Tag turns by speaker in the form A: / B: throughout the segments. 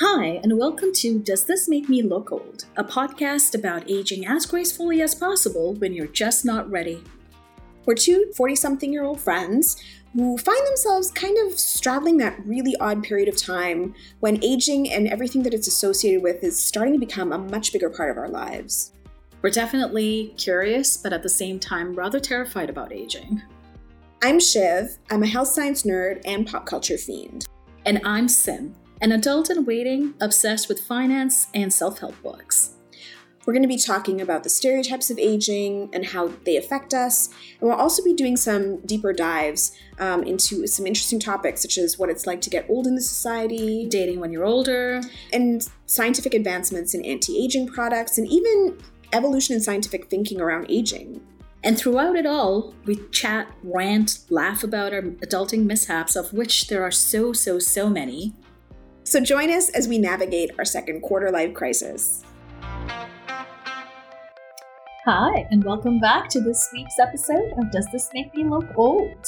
A: Hi, and welcome to Does This Make Me Look Old? A podcast about aging as gracefully as possible when you're just not ready.
B: We're two 40 something year old friends who find themselves kind of straddling that really odd period of time when aging and everything that it's associated with is starting to become a much bigger part of our lives.
A: We're definitely curious, but at the same time, rather terrified about aging.
B: I'm Shiv, I'm a health science nerd and pop culture fiend.
A: And I'm Sim, an adult in waiting, obsessed with finance and self help books.
B: We're going to be talking about the stereotypes of aging and how they affect us. And we'll also be doing some deeper dives um, into some interesting topics, such as what it's like to get old in the society,
A: dating when you're older,
B: and scientific advancements in anti aging products, and even evolution in scientific thinking around aging.
A: And throughout it all, we chat, rant, laugh about our adulting mishaps, of which there are so, so, so many.
B: So join us as we navigate our second quarter life crisis.
A: Hi, and welcome back to this week's episode of Does This Make Me Look Old?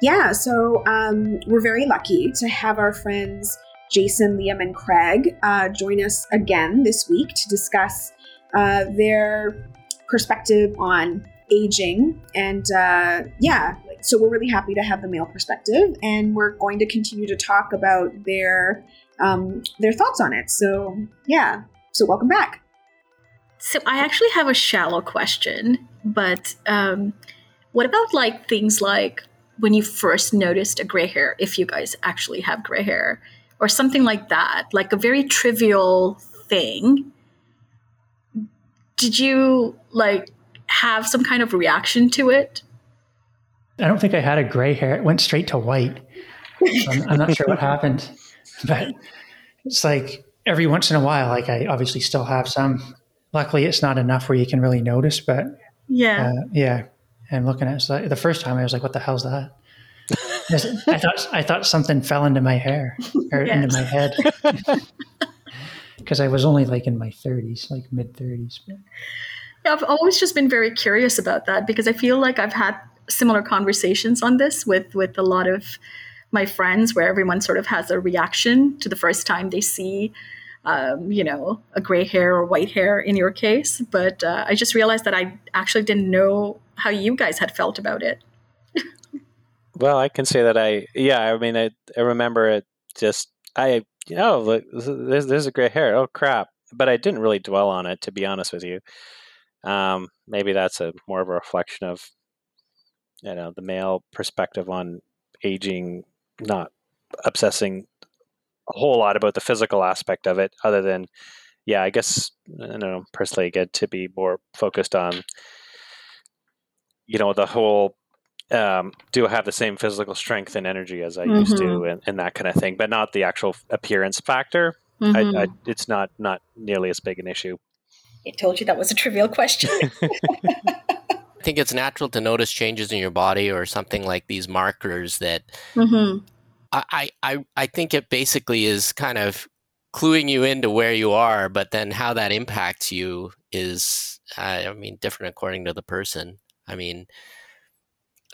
B: Yeah, so um, we're very lucky to have our friends Jason, Liam, and Craig uh, join us again this week to discuss uh, their perspective on aging. And uh, yeah, so we're really happy to have the male perspective, and we're going to continue to talk about their um, their thoughts on it. So yeah, so welcome back.
A: So I actually have a shallow question, but um, what about like things like when you first noticed a gray hair, if you guys actually have gray hair, or something like that, like a very trivial thing? Did you like have some kind of reaction to it?
C: I don't think I had a gray hair. It went straight to white. I'm, I'm not sure what happened, but it's like every once in a while, like I obviously still have some luckily it's not enough where you can really notice but
A: yeah
C: uh, yeah and looking at it like, the first time i was like what the hell's that i thought i thought something fell into my hair or yes. into my head because i was only like in my 30s like mid 30s
A: yeah, i've always just been very curious about that because i feel like i've had similar conversations on this with with a lot of my friends where everyone sort of has a reaction to the first time they see um, you know, a gray hair or white hair in your case. But uh, I just realized that I actually didn't know how you guys had felt about it.
D: well, I can say that I, yeah, I mean, I, I remember it just, I, you know, look, there's, there's a gray hair. Oh, crap. But I didn't really dwell on it, to be honest with you. Um, maybe that's a more of a reflection of, you know, the male perspective on aging, not obsessing a whole lot about the physical aspect of it, other than, yeah, I guess I don't know personally, get to be more focused on, you know, the whole. Um, do I have the same physical strength and energy as I mm-hmm. used to, mm-hmm. and, and, that kind of thing, but not the actual appearance factor. Mm-hmm. I, I, mm-hmm. it's not not nearly as big an issue.
A: I told you that was a trivial question.
E: I think it's natural to notice changes in your body or something like these markers that mm-hmm. I, I, I think it basically is kind of cluing you into where you are, but then how that impacts you is, I mean, different according to the person. I mean,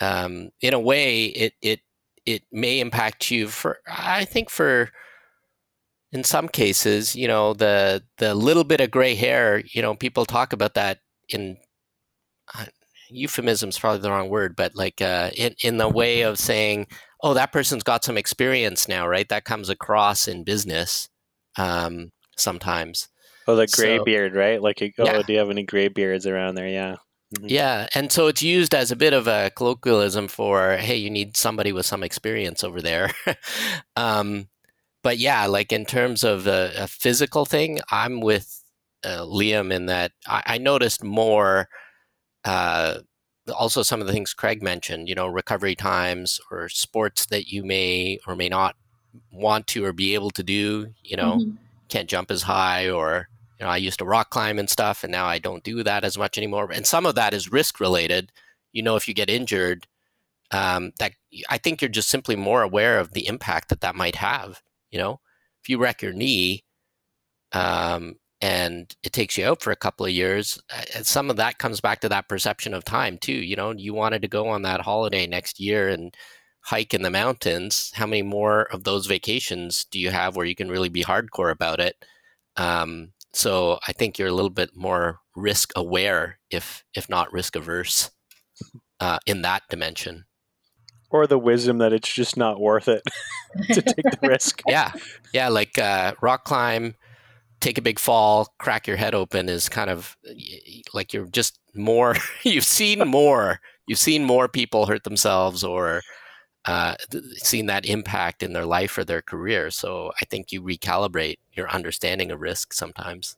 E: um, in a way, it it it may impact you for. I think for in some cases, you know, the the little bit of gray hair. You know, people talk about that in. Euphemism is probably the wrong word, but like uh, in in the way of saying, oh, that person's got some experience now, right? That comes across in business um, sometimes.
D: Oh, the gray so, beard, right? Like, oh, yeah. do you have any gray beards around there? Yeah.
E: Mm-hmm. Yeah. And so it's used as a bit of a colloquialism for, hey, you need somebody with some experience over there. um, but yeah, like in terms of a, a physical thing, I'm with uh, Liam in that I, I noticed more uh, also some of the things Craig mentioned, you know, recovery times or sports that you may or may not want to or be able to do, you know, mm-hmm. can't jump as high or you know, I used to rock climb and stuff and now I don't do that as much anymore. And some of that is risk related. You know, if you get injured, um, that I think you're just simply more aware of the impact that that might have. You know, if you wreck your knee, um, and it takes you out for a couple of years and some of that comes back to that perception of time too you know you wanted to go on that holiday next year and hike in the mountains, how many more of those vacations do you have where you can really be hardcore about it? Um, so I think you're a little bit more risk aware, if if not risk averse, uh, in that dimension.
D: Or the wisdom that it's just not worth it to take the risk.
E: Yeah, yeah, like uh, rock climb, take a big fall, crack your head open is kind of like you're just more. you've seen more. You've seen more people hurt themselves or uh, seen that impact in their life or their career. So I think you recalibrate your understanding of risk sometimes.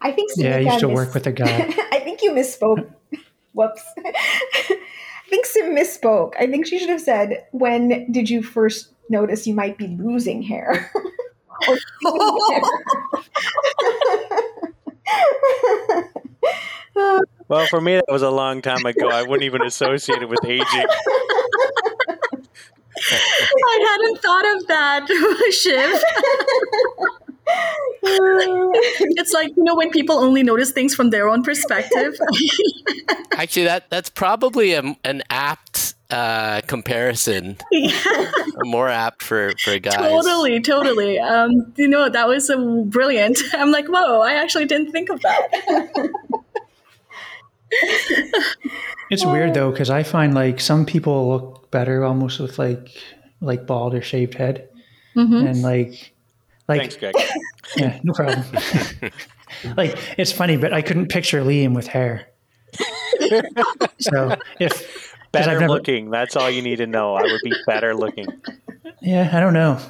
B: I think.
C: Samika yeah, I used to miss- work with a guy.
B: I think you misspoke. Whoops. I think Sim misspoke. I think she should have said, "When did you first notice you might be losing hair?"
D: well, for me, that was a long time ago. I wouldn't even associate it with aging.
A: I hadn't thought of that, Shiv. it's like you know when people only notice things from their own perspective.
E: Actually, that that's probably a, an apt uh, comparison. Yeah. More apt for for guys.
A: Totally, totally. Um, you know that was a brilliant. I'm like, whoa! I actually didn't think of that.
C: it's weird though because I find like some people look better almost with like like bald or shaved head, mm-hmm. and like like
D: thanks, Greg.
C: Yeah, no problem. like it's funny, but I couldn't picture Liam with hair. so if
D: better never, looking, that's all you need to know. I would be better looking.
C: Yeah, I don't know.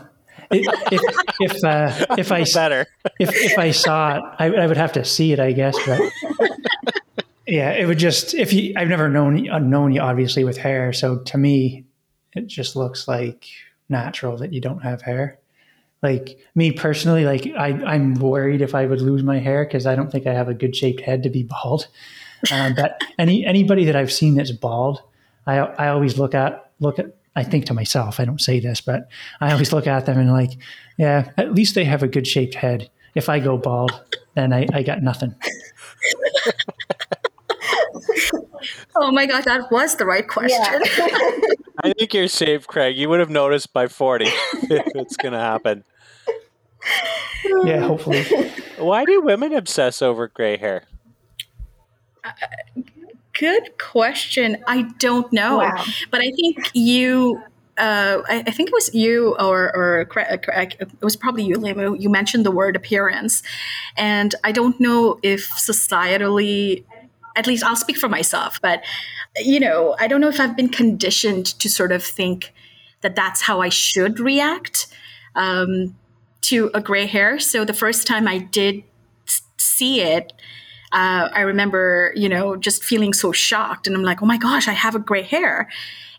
C: If if uh, if I
D: better
C: if if I saw it, I, I would have to see it, I guess. But yeah, it would just if you. I've never known known you obviously with hair, so to me, it just looks like natural that you don't have hair. Like me personally, like I, I'm worried if I would lose my hair because I don't think I have a good shaped head to be bald. Um, but any anybody that I've seen that's bald, I I always look at look at I think to myself, I don't say this, but I always look at them and like, yeah, at least they have a good shaped head. If I go bald, then I, I got nothing.
A: oh my god, that was the right question. Yeah.
D: I think you're safe, Craig. You would have noticed by 40 if it's going to happen.
C: Yeah, hopefully.
D: Why do women obsess over gray hair?
A: Uh, good question. I don't know. Wow. But I think you uh, I, I, think it was you or, or it was probably you, Liam, you mentioned the word appearance. And I don't know if societally at least I'll speak for myself, but you know, I don't know if I've been conditioned to sort of think that that's how I should react um, to a gray hair. So the first time I did see it, uh, I remember, you know, just feeling so shocked, and I'm like, oh my gosh, I have a gray hair.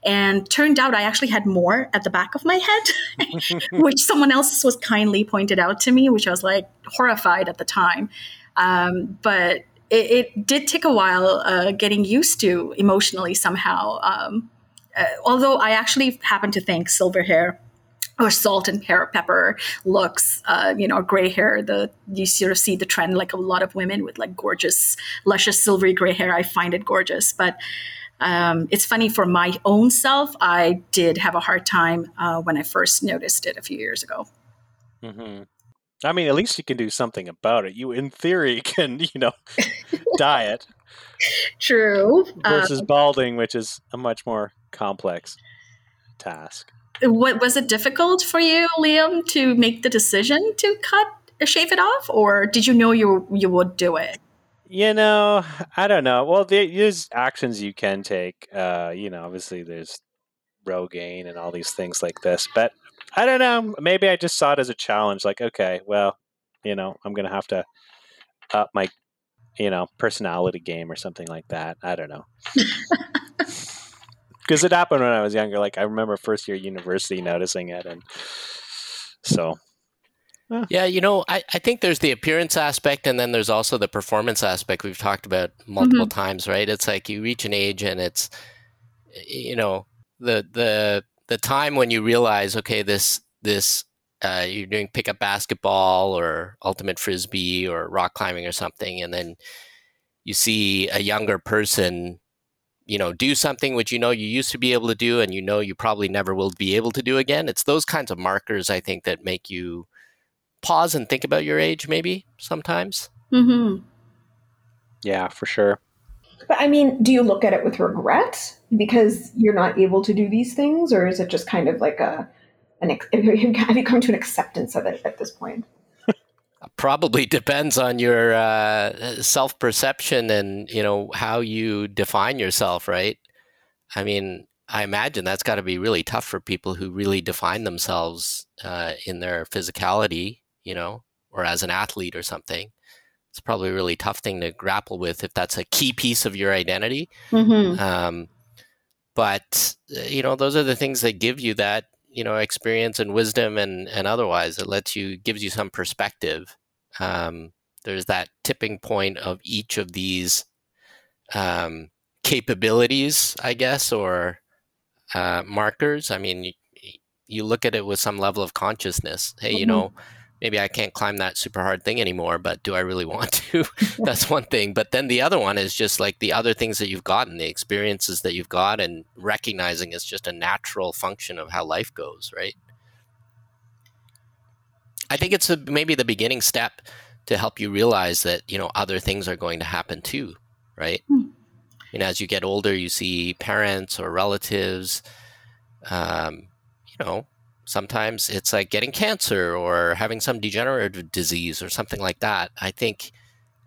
A: And turned out I actually had more at the back of my head, which someone else was kindly pointed out to me, which I was like horrified at the time. Um, but it, it did take a while uh, getting used to emotionally somehow. Um, uh, although I actually happen to think silver hair or salt and pepper looks, uh, you know, gray hair. The you sort of see the trend, like a lot of women with like gorgeous, luscious, silvery gray hair. I find it gorgeous, but um, it's funny for my own self. I did have a hard time uh, when I first noticed it a few years ago.
D: Mm-hmm. I mean, at least you can do something about it. You, in theory, can you know diet.
A: True.
D: Versus um, balding, which is a much more complex task.
A: What was it difficult for you, Liam, to make the decision to cut or shave it off, or did you know you you would do it?
D: You know, I don't know. Well, there's actions you can take. Uh, you know, obviously there's Rogaine and all these things like this, but I don't know. Maybe I just saw it as a challenge. Like, okay, well, you know, I'm gonna have to up my, you know, personality game or something like that. I don't know. Because it happened when I was younger. Like I remember first year university noticing it, and so.
E: Yeah, you know, I, I think there's the appearance aspect and then there's also the performance aspect we've talked about multiple mm-hmm. times, right? It's like you reach an age and it's you know, the the the time when you realize, okay, this this uh, you're doing pickup basketball or ultimate frisbee or rock climbing or something, and then you see a younger person you know, do something which you know you used to be able to do and you know you probably never will be able to do again. It's those kinds of markers, I think, that make you pause and think about your age, maybe sometimes.
A: Mm-hmm.
D: Yeah, for sure.
B: But I mean, do you look at it with regret because you're not able to do these things, or is it just kind of like a an have you come to an acceptance of it at this point?
E: Probably depends on your uh, self perception and you know how you define yourself, right? I mean, I imagine that's got to be really tough for people who really define themselves uh, in their physicality, you know, or as an athlete or something. It's probably a really tough thing to grapple with if that's a key piece of your identity.
A: Mm-hmm.
E: Um, but uh, you know, those are the things that give you that you know experience and wisdom and and otherwise. It lets you gives you some perspective. Um, there's that tipping point of each of these um, capabilities, I guess, or uh, markers. I mean, you, you, look at it with some level of consciousness. Hey, mm-hmm. you know, maybe I can't climb that super hard thing anymore, but do I really want to? That's one thing. But then the other one is just like the other things that you've gotten, the experiences that you've got, and recognizing it's just a natural function of how life goes, right? I think it's a, maybe the beginning step to help you realize that you know other things are going to happen too, right? Mm. And as you get older, you see parents or relatives, um, you know, sometimes it's like getting cancer or having some degenerative disease or something like that. I think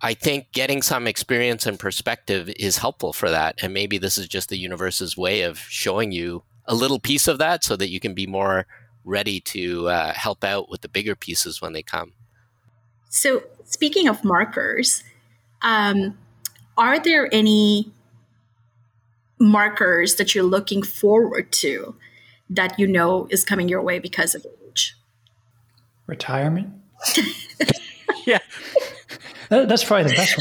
E: I think getting some experience and perspective is helpful for that. And maybe this is just the universe's way of showing you a little piece of that so that you can be more ready to uh, help out with the bigger pieces when they come.
A: So, speaking of markers, um, are there any markers that you're looking forward to that you know is coming your way because of age?
C: Retirement.
D: yeah,
C: that, that's probably the best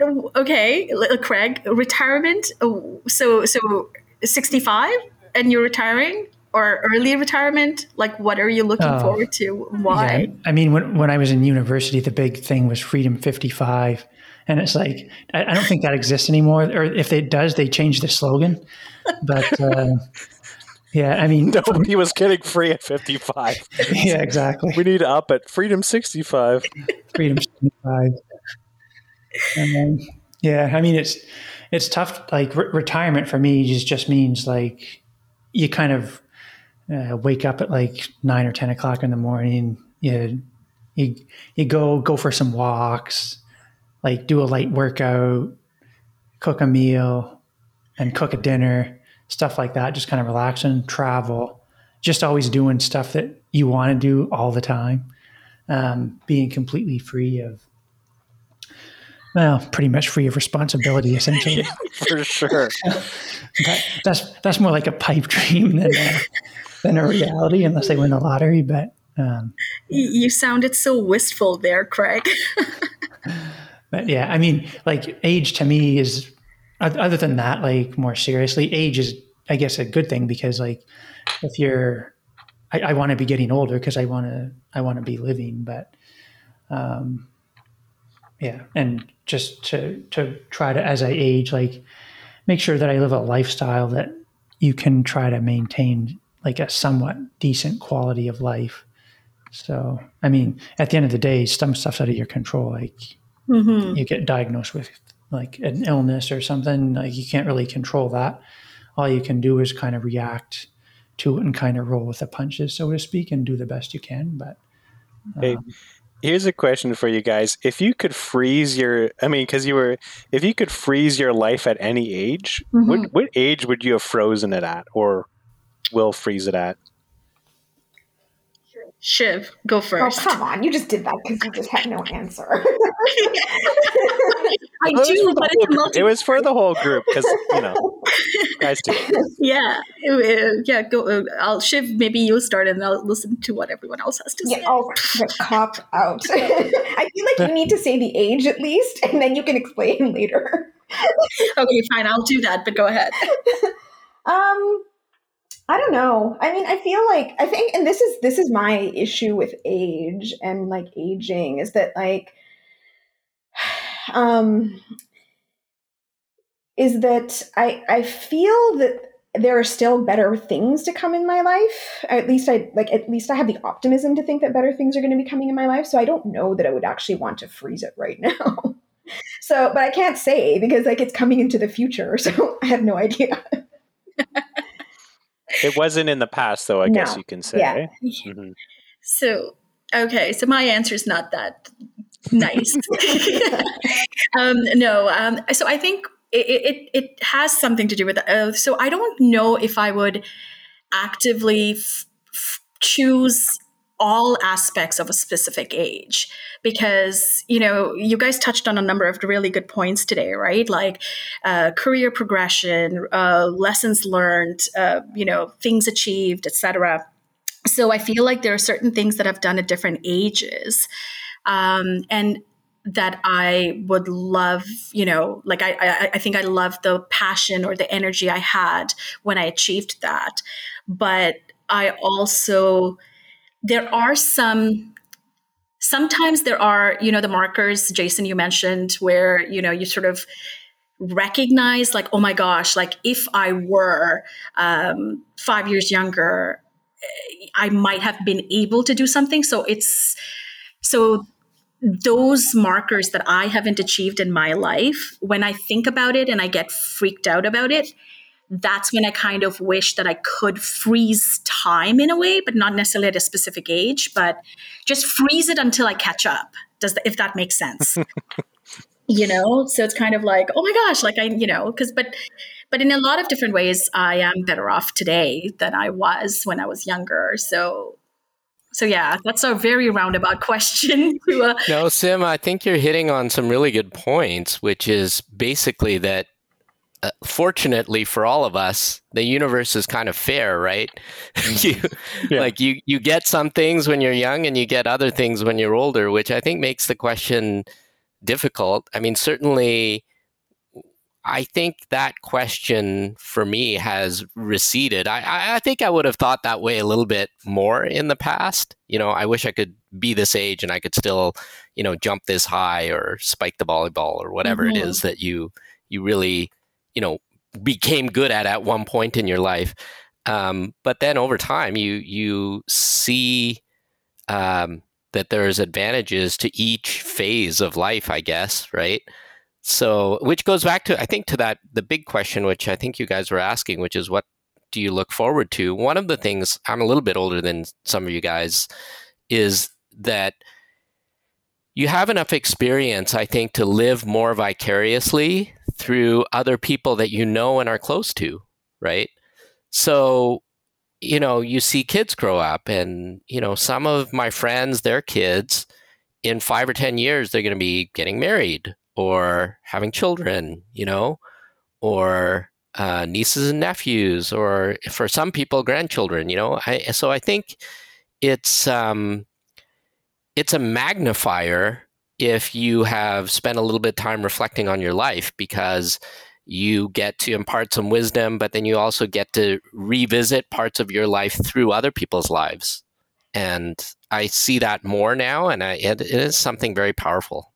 A: one. okay, Craig, retirement. Oh, so so sixty five, and you're retiring or early retirement? Like, what are you looking oh, forward to? Why?
C: Yeah, I mean, when when I was in university, the big thing was Freedom fifty five. And it's like, I, I don't think that exists anymore. Or if it does, they change the slogan. But uh, yeah, I mean,
D: nobody was getting free at 55.
C: Yeah, exactly.
D: We need up at Freedom 65.
C: Freedom 65. And yeah, I mean, it's it's tough. Like re- retirement for me just just means like you kind of uh, wake up at like nine or ten o'clock in the morning. You you you go go for some walks, like do a light workout, cook a meal, and cook a dinner, stuff like that. Just kind of relaxing, travel, just always doing stuff that you want to do all the time, um, being completely free of. Well, pretty much free of responsibility, essentially.
D: For sure.
C: that, that's that's more like a pipe dream than a, than a reality, unless they win the lottery. But um,
A: you sounded so wistful there, Craig.
C: but yeah, I mean, like age to me is other than that, like more seriously, age is, I guess, a good thing because like if you're, I, I want to be getting older because I want to, I want to be living, but, um, yeah, and just to to try to as I age, like make sure that I live a lifestyle that you can try to maintain like a somewhat decent quality of life. So, I mean, at the end of the day, some stuff's out of your control. Like mm-hmm. you get diagnosed with like an illness or something, like you can't really control that. All you can do is kind of react to it and kind of roll with the punches, so to speak, and do the best you can. But
D: um, hey, here's a question for you guys: If you could freeze your, I mean, because you were, if you could freeze your life at any age, mm-hmm. what what age would you have frozen it at, or will freeze it at?
A: Shiv, go first.
B: Oh, come on. You just did that because you just had no answer.
A: I do, but it's
D: multi- It was for the whole group because, you know, guys do.
A: Yeah. yeah. Go. Uh, I'll, Shiv, maybe you'll start and I'll listen to what everyone else has to say.
B: Yeah, oh, the cop out. I feel like you need to say the age at least, and then you can explain later.
A: okay, fine. I'll do that, but go ahead.
B: Um, I don't know. I mean, I feel like I think and this is this is my issue with age and like aging is that like um is that I I feel that there are still better things to come in my life. At least I like at least I have the optimism to think that better things are going to be coming in my life. So I don't know that I would actually want to freeze it right now. so, but I can't say because like it's coming into the future, so I have no idea.
D: it wasn't in the past though, I no. guess you can say.
B: Yeah.
A: Mm-hmm. So, okay, so my answer is not that nice. um, no, um, so I think it, it, it has something to do with that. Uh, so I don't know if I would actively f- f- choose all aspects of a specific age. Because you know you guys touched on a number of really good points today right? Like uh, career progression uh, lessons learned uh, you know things achieved etc so i feel like there are certain things that i've done at different ages um, and that I would love, you know, like I, I, I think I love the passion or the energy I had when I achieved that. But I also, there are some, sometimes there are, you know, the markers, Jason, you mentioned, where, you know, you sort of recognize, like, oh my gosh, like if I were um, five years younger, I might have been able to do something. So it's, so those markers that I haven't achieved in my life, when I think about it and I get freaked out about it, that's when I kind of wish that I could freeze time in a way, but not necessarily at a specific age, but just freeze it until I catch up. Does if that makes sense? you know, so it's kind of like, oh my gosh, like I, you know, because but but in a lot of different ways, I am better off today than I was when I was younger. So so yeah, that's a very roundabout question. To, uh,
E: no, Sim, I think you're hitting on some really good points, which is basically that. Uh, fortunately for all of us, the universe is kind of fair, right? you, yeah. Like you, you get some things when you're young, and you get other things when you're older, which I think makes the question difficult. I mean, certainly I think that question for me has receded. I, I think I would have thought that way a little bit more in the past. You know, I wish I could be this age and I could still, you know, jump this high or spike the volleyball or whatever mm-hmm. it is that you you really, you know, became good at at one point in your life. Um, but then over time, you you see um, that there's advantages to each phase of life, I guess, right? So, which goes back to, I think, to that, the big question, which I think you guys were asking, which is what do you look forward to? One of the things, I'm a little bit older than some of you guys, is that you have enough experience, I think, to live more vicariously through other people that you know and are close to, right? So, you know, you see kids grow up, and, you know, some of my friends, their kids, in five or 10 years, they're going to be getting married or having children, you know, or uh, nieces and nephews, or for some people, grandchildren. You know, I, so I think it's um, it's a magnifier if you have spent a little bit of time reflecting on your life because you get to impart some wisdom, but then you also get to revisit parts of your life through other people's lives. And I see that more now, and I, it, it is something very powerful.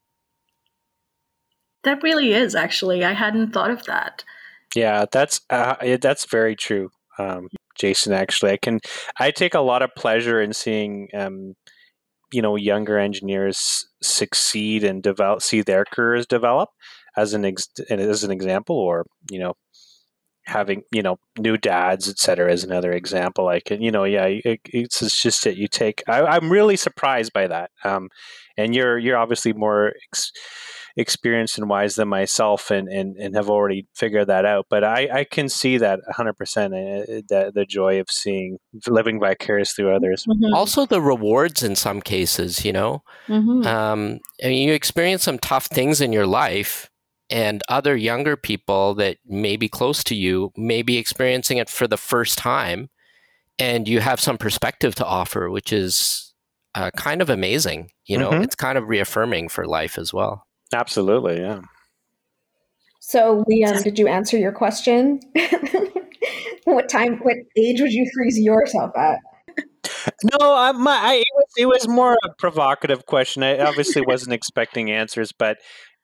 A: That really is actually. I hadn't thought of that.
D: Yeah, that's uh, that's very true, um, Jason. Actually, I can I take a lot of pleasure in seeing um, you know younger engineers succeed and develop, see their careers develop as an ex- as an example, or you know having you know new dads etc as another example i can you know yeah it, it's, it's just that you take I, am really surprised by that um, and you're you're obviously more ex- experienced and wise than myself and, and, and have already figured that out. But I, I can see that 100% uh, the, the joy of seeing living vicarious through others.
E: Mm-hmm. Also, the rewards in some cases, you know. Mm-hmm. Um, I mean, you experience some tough things in your life. And other younger people that may be close to you may be experiencing it for the first time, and you have some perspective to offer, which is uh, kind of amazing. You know, mm-hmm. it's kind of reaffirming for life as well.
D: Absolutely, yeah.
B: So, Liam, did you answer your question? what time, what age would you freeze yourself at?
D: No, I, my, I, it, was, it was more a provocative question. I obviously wasn't expecting answers, but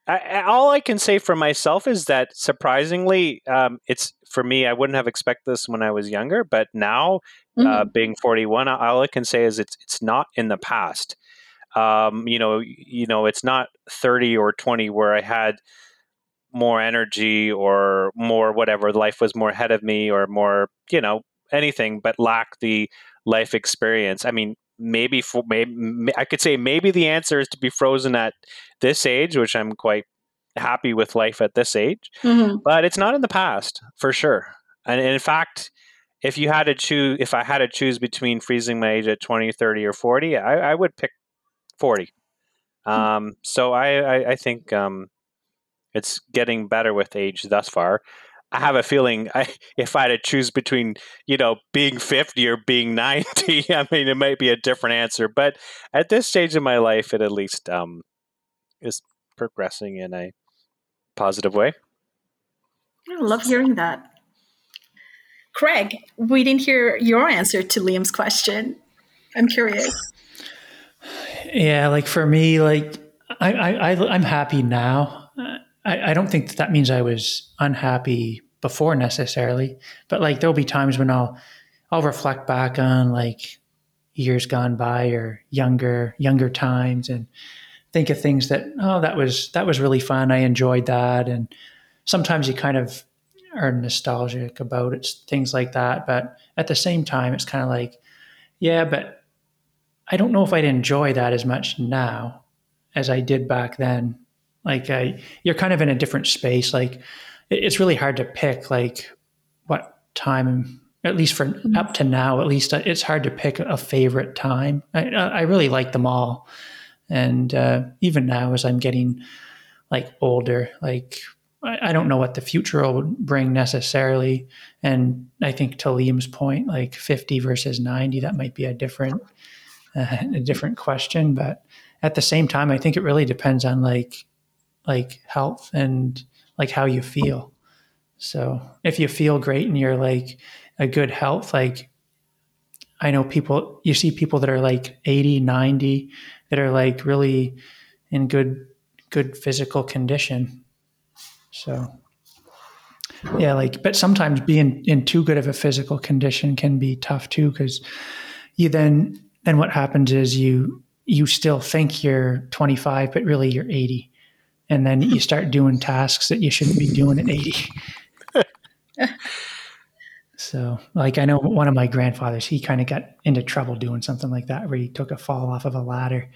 D: I, all I can say for myself is that surprisingly, um, it's for me. I wouldn't have expected this when I was younger, but now, uh, mm-hmm. uh, being forty-one, all I can say is it's it's not in the past. Um, you know, you know, it's not thirty or twenty where I had more energy or more whatever. Life was more ahead of me, or more, you know, anything, but lack the life experience. I mean, maybe for maybe I could say maybe the answer is to be frozen at this age, which I'm quite happy with life at this age. Mm-hmm. But it's not in the past for sure. And in fact, if you had to choose, if I had to choose between freezing my age at 20, 30, or 40, I, I would pick 40. Hmm. Um, so I, I, I think um, it's getting better with age thus far. I have a feeling I, if I had to choose between, you know, being 50 or being 90, I mean, it might be a different answer. But at this stage of my life, it at least um, is progressing in a positive way.
A: I love hearing that. Craig, we didn't hear your answer to Liam's question. I'm curious.
C: Yeah, like for me, like I, I, I am happy now I, I don't think that, that means I was unhappy before necessarily, but like there'll be times when I'll I'll reflect back on like years gone by or younger younger times and think of things that oh that was that was really fun. I enjoyed that, and sometimes you kind of are nostalgic about it, things like that. But at the same time, it's kind of like, yeah, but I don't know if I'd enjoy that as much now as I did back then. Like uh, you're kind of in a different space. Like it's really hard to pick like what time, at least for mm-hmm. up to now, at least uh, it's hard to pick a favorite time. I, I really like them all. And uh, even now, as I'm getting like older, like I, I don't know what the future will bring necessarily. And I think to Liam's point, like 50 versus 90, that might be a different, a different question. But at the same time, I think it really depends on like like health and like how you feel. So if you feel great and you're like a good health, like I know people, you see people that are like 80, 90 that are like really in good, good physical condition. So yeah, like, but sometimes being in too good of a physical condition can be tough too. Cause you then, then what happens is you, you still think you're 25, but really you're 80 and then you start doing tasks that you shouldn't be doing at 80 so like i know one of my grandfathers he kind of got into trouble doing something like that where he took a fall off of a ladder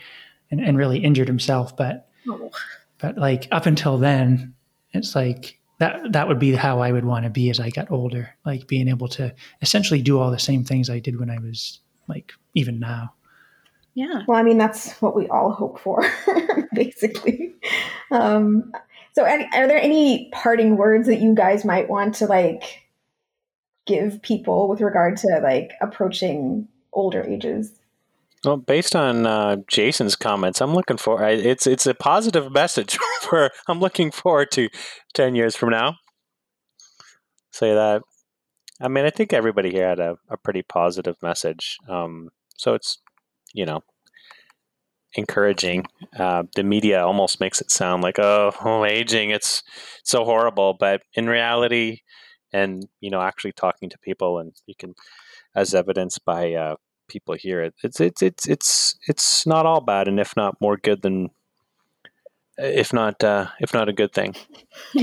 C: and, and really injured himself but oh. but like up until then it's like that that would be how i would want to be as i got older like being able to essentially do all the same things i did when i was like even now
A: yeah.
B: Well, I mean, that's what we all hope for, basically. Um, so, any, are there any parting words that you guys might want to like give people with regard to like approaching older ages?
D: Well, based on uh, Jason's comments, I'm looking for it's it's a positive message for. I'm looking forward to ten years from now. Say that. I mean, I think everybody here had a, a pretty positive message. Um, so it's you know, encouraging. Uh, the media almost makes it sound like, oh, oh, aging, it's so horrible. But in reality, and you know, actually talking to people, and you can, as evidenced by uh, people here, it's it's it's it's it's not all bad, and if not more good than, if not uh, if not a good thing.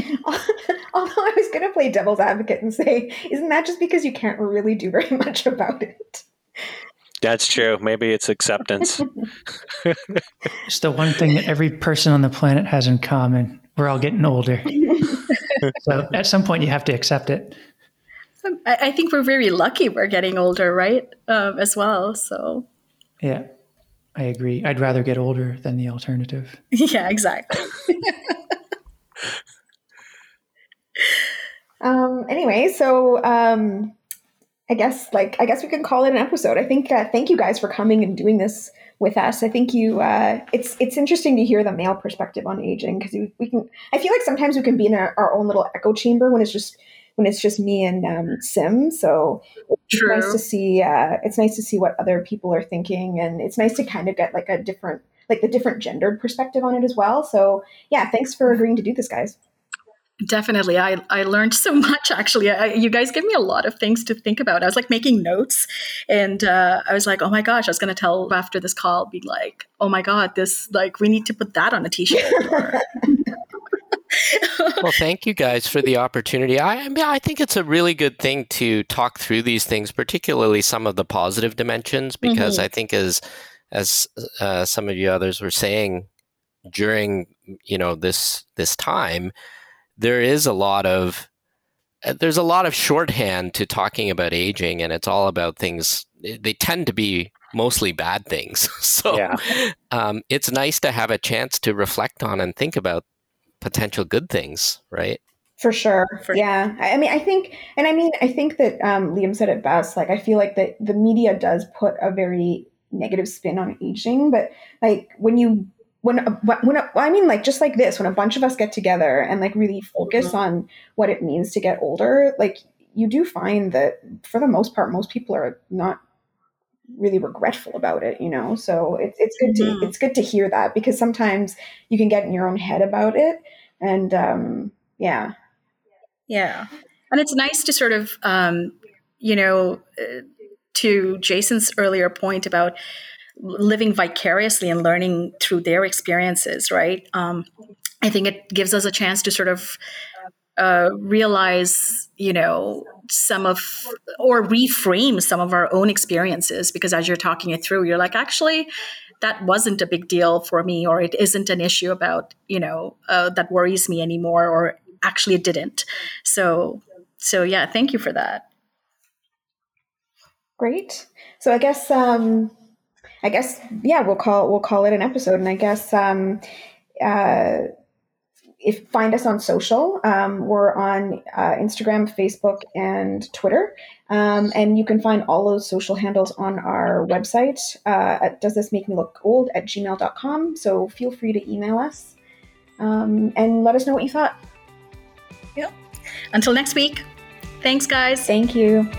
B: Although I was going to play devil's advocate and say, isn't that just because you can't really do very much about it?
D: That's true. Maybe it's acceptance.
C: it's the one thing that every person on the planet has in common. We're all getting older. so at some point, you have to accept it.
A: I think we're very lucky we're getting older, right? Um, as well. So,
C: yeah, I agree. I'd rather get older than the alternative.
A: Yeah, exactly.
B: um, anyway, so um, I guess like I guess we can call it an episode. I think uh, thank you guys for coming and doing this with us. I think you uh, it's it's interesting to hear the male perspective on aging because we can. I feel like sometimes we can be in our, our, own little echo chamber when it's just when it's just me and um, Sim. So it's True. nice to see. Uh, it's nice to see what other people are thinking, and it's nice to kind of get like a different like the different gendered perspective on it as well. So yeah, thanks for agreeing to do this, guys.
A: Definitely. I, I learned so much actually. I, you guys give me a lot of things to think about. I was like making notes and uh, I was like, oh my gosh, I was going to tell after this call, be like, oh my God, this, like, we need to put that on a t shirt.
E: well, thank you guys for the opportunity. I, I, mean, I think it's a really good thing to talk through these things, particularly some of the positive dimensions, because mm-hmm. I think as as uh, some of you others were saying during you know this this time, there is a lot of uh, there's a lot of shorthand to talking about aging, and it's all about things. They tend to be mostly bad things. So yeah. um, it's nice to have a chance to reflect on and think about potential good things, right?
B: For sure. For yeah. I mean, I think, and I mean, I think that um, Liam said it best. Like, I feel like that the media does put a very negative spin on aging, but like when you, when, when, I mean, like just like this, when a bunch of us get together and like really focus mm-hmm. on what it means to get older, like you do find that for the most part, most people are not really regretful about it, you know. So it's it's good to mm-hmm. it's good to hear that because sometimes you can get in your own head about it, and um, yeah,
A: yeah, and it's nice to sort of um, you know uh, to Jason's earlier point about living vicariously and learning through their experiences, right? Um, I think it gives us a chance to sort of uh, realize, you know, some of or reframe some of our own experiences because as you're talking it through, you're like, actually, that wasn't a big deal for me, or it isn't an issue about, you know, uh, that worries me anymore, or actually it didn't. So, so yeah, thank you for that.
B: Great. So I guess, um, I guess, yeah, we'll call we'll call it an episode, and I guess. Um, uh, if find us on social, um, we're on uh, Instagram, Facebook, and Twitter. Um, and you can find all those social handles on our website uh, at does this make me look old at gmail.com. So feel free to email us um, and let us know what you thought.
A: Yep. Until next week. Thanks, guys.
B: Thank you.